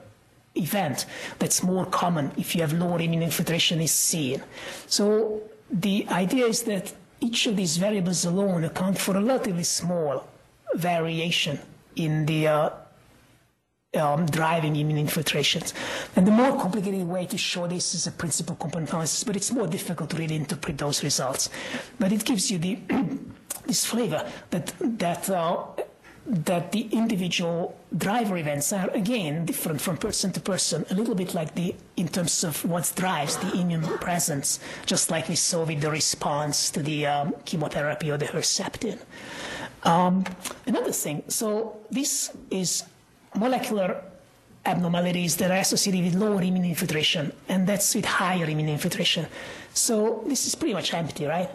event that's more common if you have lower immune infiltration is seen. So the idea is that each of these variables alone account for a relatively small variation in the uh, um, driving immune infiltrations. And the more complicated way to show this is a principal component analysis, but it's more difficult to really interpret those results. But it gives you the this flavor that that uh, that the individual driver events are again different from person to person, a little bit like the in terms of what drives the immune presence, just like we saw with the response to the um, chemotherapy or the Herceptin. Um, another thing, so this is molecular abnormalities that are associated with lower immune infiltration, and that's with higher immune infiltration. So this is pretty much empty, right?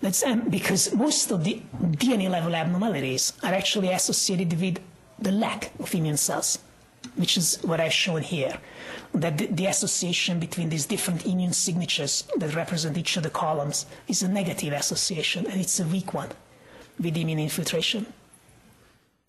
That's um, because most of the DNA level abnormalities are actually associated with the lack of immune cells, which is what I've shown here. That the, the association between these different immune signatures that represent each of the columns is a negative association, and it's a weak one with immune infiltration.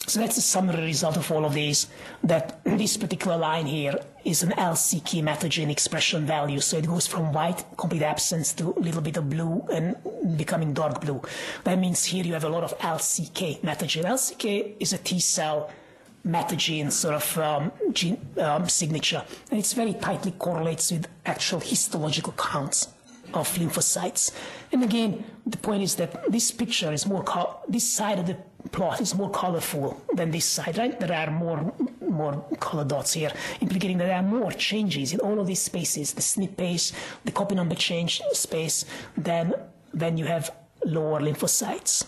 So that's the summary result of all of these, that this particular line here is an LCK metagene expression value. So it goes from white, complete absence, to a little bit of blue and becoming dark blue. That means here you have a lot of LCK metagene. LCK is a T cell metagene sort of um, gene, um, signature, and it's very tightly correlates with actual histological counts of lymphocytes. And again, the point is that this picture is more, this side of the plot is more colorful than this side, right? There are more, more color dots here, implicating that there are more changes in all of these spaces, the SNP space, the copy number change space, than when you have lower lymphocytes.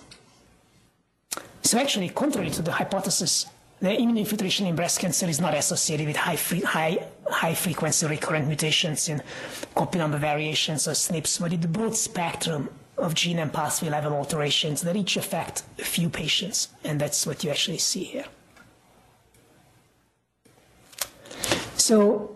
So actually, contrary to the hypothesis the immune infiltration in breast cancer is not associated with high, high, high frequency recurrent mutations in copy number variations or SNPs, but in the broad spectrum of gene and pathway level alterations that each affect a few patients, and that's what you actually see here. So,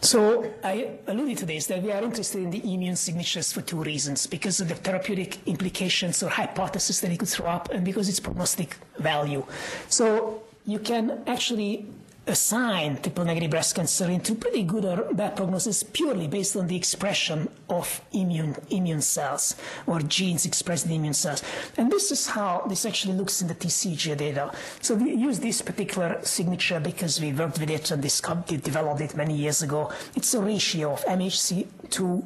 so I alluded to this that we are interested in the immune signatures for two reasons: because of the therapeutic implications or hypothesis that it could throw up, and because its prognostic value. So you can actually assign triple negative breast cancer into pretty good or bad prognosis purely based on the expression of immune immune cells or genes expressed in immune cells. And this is how this actually looks in the TCGA data. So we use this particular signature because we worked with it and discovered, developed it many years ago. It's a ratio of MHC2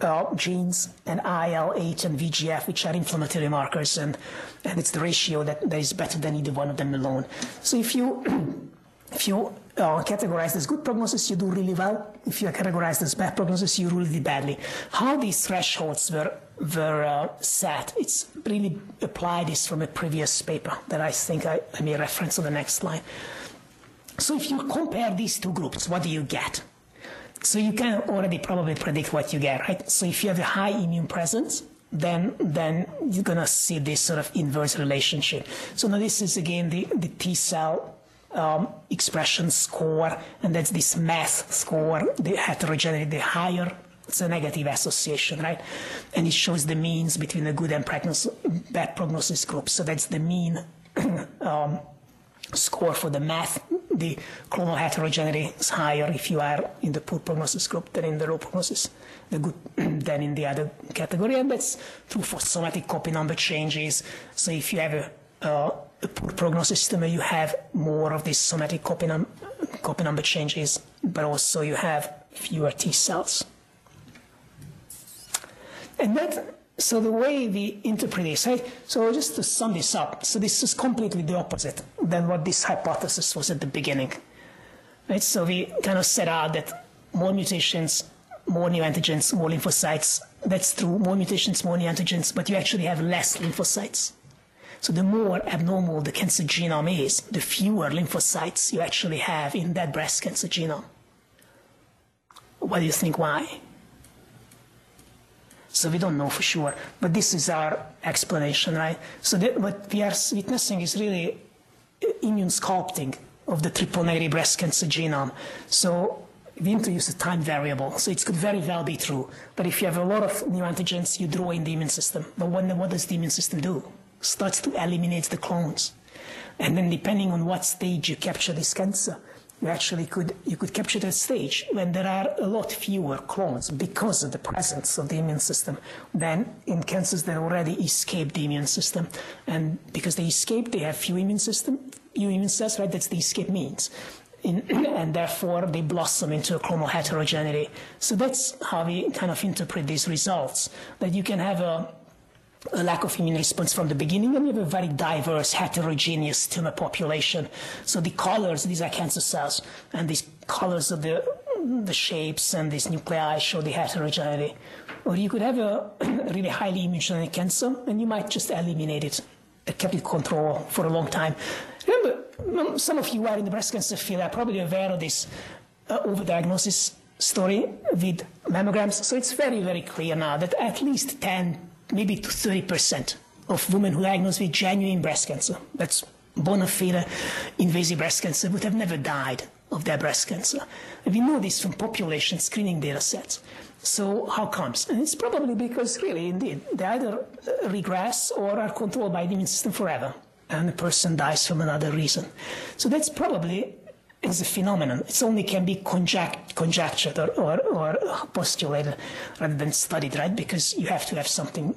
uh, genes and IL-8 and VGF, which are inflammatory markers, and, and it's the ratio that, that is better than either one of them alone. So if you if you are categorized as good prognosis, you do really well. If you are categorized as bad prognosis, you really badly. How these thresholds were were uh, set, it's really applied this from a previous paper that I think I, I may reference on the next slide. So if you compare these two groups, what do you get? So you can already probably predict what you get, right? So if you have a high immune presence, then then you're gonna see this sort of inverse relationship. So now this is again the, the T cell um, expression score, and that's this math score, the heterogeneity, the higher it's a negative association, right? And it shows the means between the good and prognosis, bad prognosis groups. So that's the mean um, score for the math. The clonal heterogeneity is higher if you are in the poor prognosis group than in the low prognosis, the good than in the other category. And that's true for somatic copy number changes. So if you have a, uh, a poor prognosis system, you have more of these somatic copy, num- copy number changes, but also you have fewer T cells. And that, so the way we interpret this, right? So just to sum this up, so this is completely the opposite than what this hypothesis was at the beginning, right? So we kind of set out that more mutations, more neoantigens, more lymphocytes. That's true, more mutations, more neoantigens, but you actually have less lymphocytes. So the more abnormal the cancer genome is, the fewer lymphocytes you actually have in that breast cancer genome. What do you think why? So we don't know for sure, but this is our explanation, right? So that, what we are witnessing is really uh, immune sculpting of the triple negative breast cancer genome. So we introduce a time variable, so it could very well be true. But if you have a lot of neoantigens, you draw in the immune system. But when, what does the immune system do? Starts to eliminate the clones. And then depending on what stage you capture this cancer, you actually could you could capture that stage when there are a lot fewer clones because of the presence of the immune system than in cancers that already escape the immune system. And because they escape they have few immune system few immune cells right? That's the escape means. In, and therefore they blossom into a clonal heterogeneity so that's how we kind of interpret these results that you can have a a lack of immune response from the beginning, and you have a very diverse, heterogeneous tumor population. So the colors, these are cancer cells, and these colors of the, the shapes and these nuclei show the heterogeneity. Or you could have a really highly immunogenic cancer, and you might just eliminate it, kept it control for a long time. Remember, some of you are in the breast cancer field are probably aware of this uh, overdiagnosis story with mammograms. So it's very, very clear now that at least 10 maybe to 30% of women who are diagnosed with genuine breast cancer, that's bona fide invasive breast cancer, would have never died of their breast cancer. And we know this from population screening data sets. So how comes? And it's probably because really, indeed, they either uh, regress or are controlled by the immune system forever, and the person dies from another reason. So that's probably is a phenomenon. It only can be conject, conjectured or, or, or postulated rather than studied, right? Because you have to have something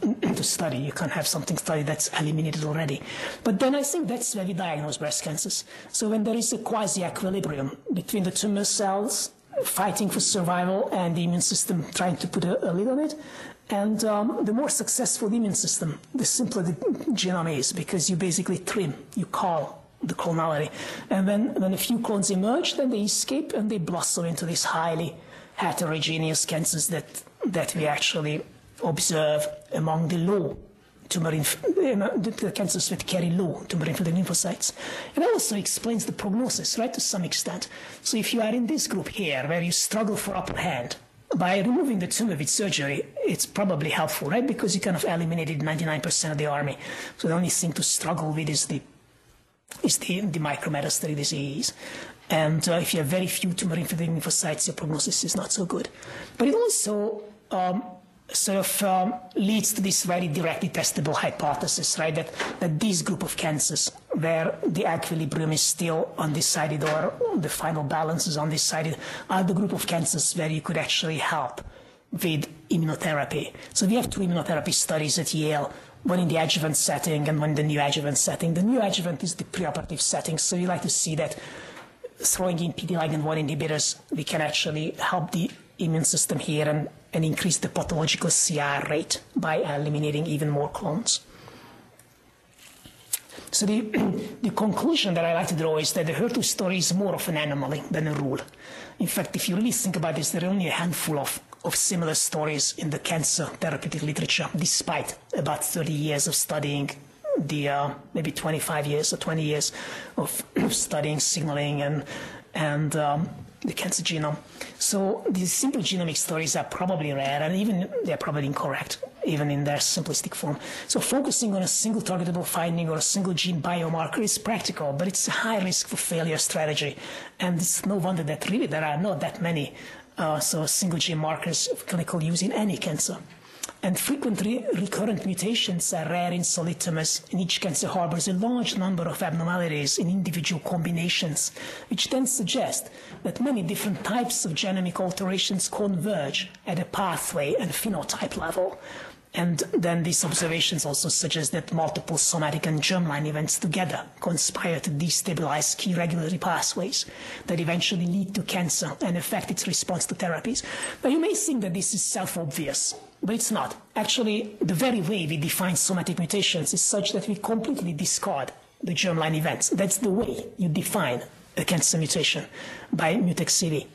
to study. You can't have something studied that's eliminated already. But then I think that's where we diagnose breast cancers. So when there is a quasi-equilibrium between the tumor cells fighting for survival and the immune system trying to put a, a lid on it, and um, the more successful the immune system, the simpler the genome is because you basically trim, you call the clonality. And when, when a few clones emerge, then they escape and they blossom into these highly heterogeneous cancers that, that we actually observe among the low tumor inf- the cancers that carry low tumor infiltrating lymphocytes. And also explains the prognosis, right, to some extent. So if you are in this group here, where you struggle for upper hand, by removing the tumor with surgery, it's probably helpful, right? Because you kind of eliminated 99% of the army. So the only thing to struggle with is the is the, the micrometastatic disease. And uh, if you have very few tumor infiltrating lymphocytes, your prognosis is not so good. But it also um, sort of um, leads to this very directly testable hypothesis, right? That, that this group of cancers, where the equilibrium is still undecided or the final balance is undecided, are the group of cancers where you could actually help with immunotherapy. So we have two immunotherapy studies at Yale one in the adjuvant setting and one in the neoadjuvant setting. The neoadjuvant is the preoperative setting, so we like to see that throwing in PD-Ligand 1 inhibitors, we can actually help the immune system here and, and increase the pathological CR rate by eliminating even more clones. So the, the conclusion that I like to draw is that the HER2 story is more of an anomaly than a rule. In fact, if you really think about this, there are only a handful of, of similar stories in the cancer therapeutic literature, despite about 30 years of studying the uh, maybe 25 years or 20 years of studying signaling and and um, the cancer genome. So these simple genomic stories are probably rare, and even they're probably incorrect, even in their simplistic form. So focusing on a single targetable finding or a single gene biomarker is practical, but it's a high risk for failure strategy, and it's no wonder that really there are not that many uh, so single gene markers of clinical use in any cancer. And frequently recurrent mutations are rare in solid tumors, and each cancer harbors a large number of abnormalities in individual combinations, which then suggest that many different types of genomic alterations converge at a pathway and phenotype level. And then these observations also suggest that multiple somatic and germline events together conspire to destabilize key regulatory pathways that eventually lead to cancer and affect its response to therapies. Now, you may think that this is self obvious, but it's not. Actually, the very way we define somatic mutations is such that we completely discard the germline events. That's the way you define a cancer mutation by MutSigCV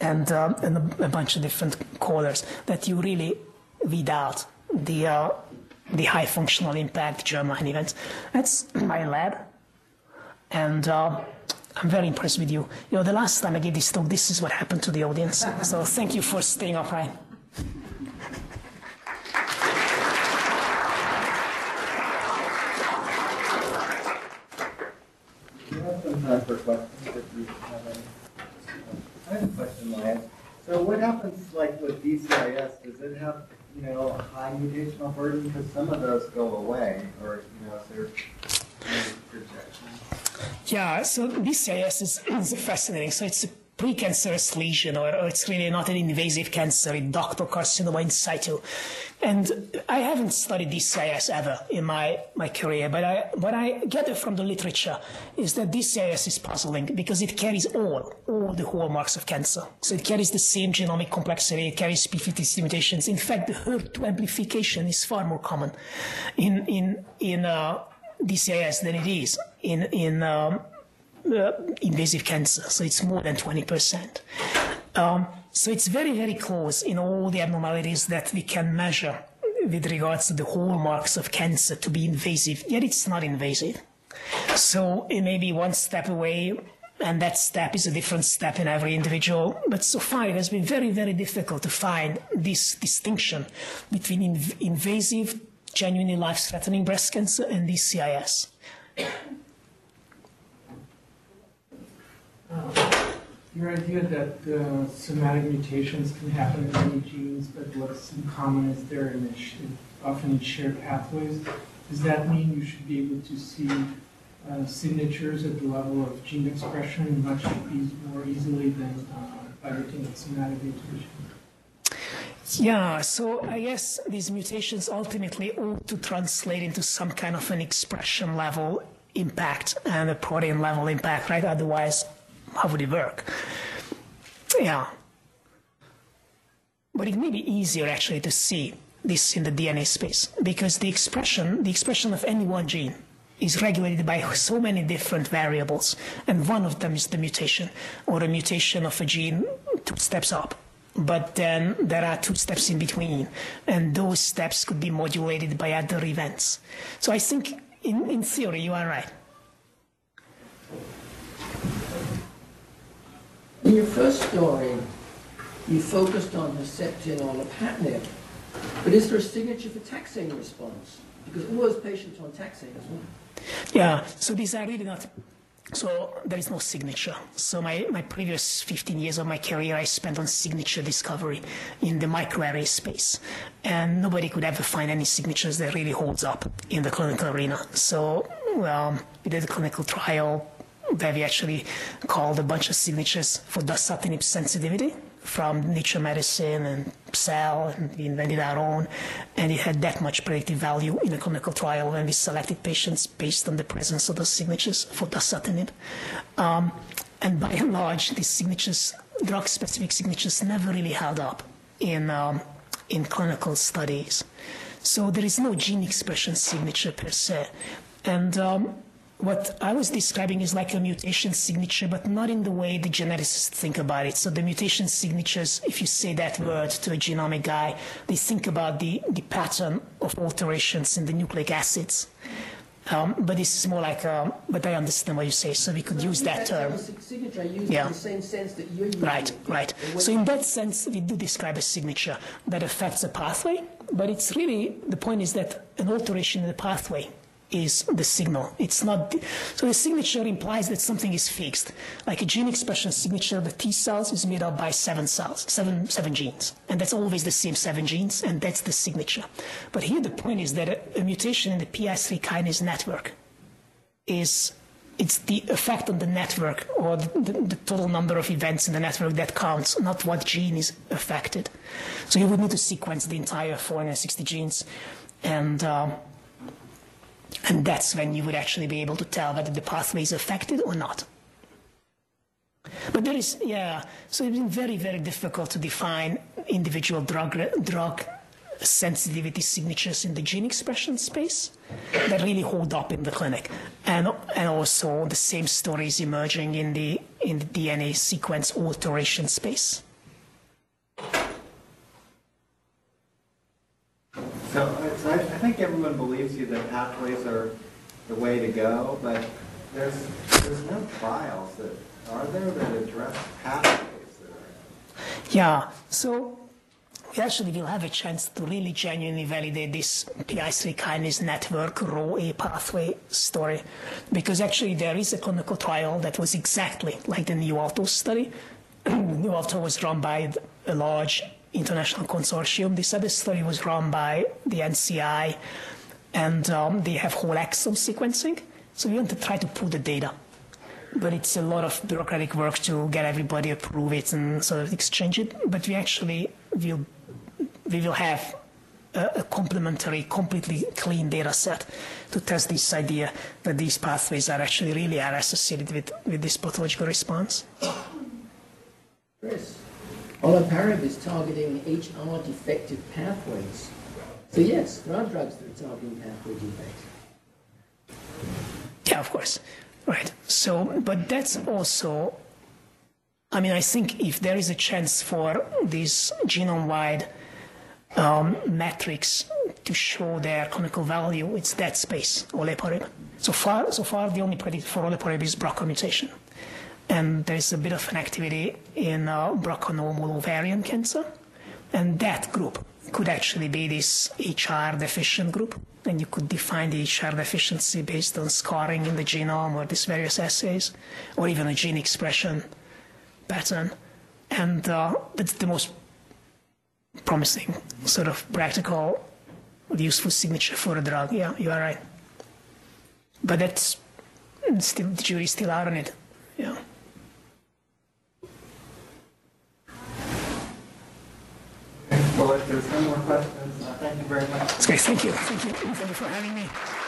and, um, and a bunch of different callers that you really weed out the, uh, the high functional impact germline events. That's my lab. And uh, I'm very impressed with you. You know, the last time I gave this talk, this is what happened to the audience. So thank you for staying upright. For questions if you have any. I have a question, Maya. So what happens like with DCIS? Does it have, you know, a high mutational burden? Because some of those go away, or, you know, any projections? Yeah, so DCIS is, is fascinating. So it's a precancerous lesion, or, or it's really not an invasive cancer, a ductal carcinoma in situ. And I haven't studied DCIS ever in my, my career, but I, what I gather from the literature is that DCIS is puzzling because it carries all, all the hallmarks of cancer. So it carries the same genomic complexity, it carries P53 mutations. In fact, the HER2 amplification is far more common in, in, in uh, DCIS than it is in, in um, invasive cancer. So it's more than 20%. Um, so it's very, very close in all the abnormalities that we can measure with regards to the hallmarks of cancer to be invasive, yet it's not invasive. So it may be one step away, and that step is a different step in every individual. But so far, it has been very, very difficult to find this distinction between inv- invasive, genuinely life threatening breast cancer and DCIS. Your idea that uh, somatic mutations can happen in many genes, but what's in common is they're in often in shared pathways. Does that mean you should be able to see uh, signatures at the level of gene expression much more easily than uh, by looking at somatic mutation? Yeah, so I guess these mutations ultimately ought to translate into some kind of an expression level impact and a protein level impact, right? Otherwise, how would it work? Yeah. But it may be easier actually to see this in the DNA space because the expression, the expression of any one gene is regulated by so many different variables, and one of them is the mutation, or a mutation of a gene two steps up. But then there are two steps in between, and those steps could be modulated by other events. So I think, in, in theory, you are right. In your first story, you focused on Herceptin or Lapatinib, but is there a signature for taxane response? Because all those patients are on taxane as well. Yeah, so these are really not. So there is no signature. So my, my previous 15 years of my career I spent on signature discovery in the microarray space. And nobody could ever find any signatures that really holds up in the clinical arena. So um, we did a clinical trial where we actually called a bunch of signatures for dasatinib sensitivity from Nature Medicine and Cell, and we invented our own, and it had that much predictive value in a clinical trial when we selected patients based on the presence of those signatures for dasatinib. Um, and by and large, these signatures, drug-specific signatures, never really held up in um, in clinical studies. So there is no gene expression signature per se. And um, what I was describing is like a mutation signature, but not in the way the geneticists think about it. So the mutation signatures, if you say that word to a genomic guy, they think about the, the pattern of alterations in the nucleic acids. Um, but this is more like, um, but I understand what you say, so we could use that term. Signature Yeah. in the same sense that you're using Right, right. So in that sense, we do describe a signature that affects a pathway, but it's really, the point is that an alteration in the pathway is the signal. It's not, the- so the signature implies that something is fixed. Like a gene expression signature, the T cells is made up by seven cells, seven, seven genes. And that's always the same seven genes, and that's the signature. But here the point is that a, a mutation in the PI3 kinase network is it's the effect on the network or the, the, the total number of events in the network that counts, not what gene is affected. So you would need to sequence the entire 460 genes, and um, and that's when you would actually be able to tell whether the pathway is affected or not. But there is, yeah, so it's been very, very difficult to define individual drug, drug sensitivity signatures in the gene expression space that really hold up in the clinic. And, and also the same story is emerging in the, in the DNA sequence alteration space. So, I, I think everyone believes you that pathways are the way to go, but there's, there's no trials that, are there, that address pathways that. Yeah, so we actually will have a chance to really genuinely validate this PI3 kinase network RAW pathway story because actually there is a clinical trial that was exactly like the NeoALTTO study. NeoALTTO was run by a large international consortium. This other study was run by the NCI and um, they have whole exome sequencing. So we want to try to pull the data but it's a lot of bureaucratic work to get everybody approve it and sort of exchange it. But we actually will we will have a, a complementary, completely clean data set to test this idea that these pathways are actually really are associated with, with this pathological response. Chris, olaparib is targeting HR defective pathways. So yes, there are drugs that are targeting pathway defects. Yeah, of course. Right. So, but that's also, I mean, I think if there is a chance for these genome wide um, metrics to show their clinical value, it's that space, olaparib. So far, so far, the only predictor for olaparib is BRCA mutation. And there's a bit of an activity in uh, ovarian cancer. And that group could actually be this HR deficient group. And you could define the HR deficiency based on scarring in the genome or these various assays, or even a gene expression pattern. And uh, that's the most promising, sort of practical, useful signature for a drug. Yeah, you are right. But that's still, the jury's still out on it. Yeah. Well, if there's no more questions, uh, thank you very much. Great. Thank you. Thank you. Thank you for having me.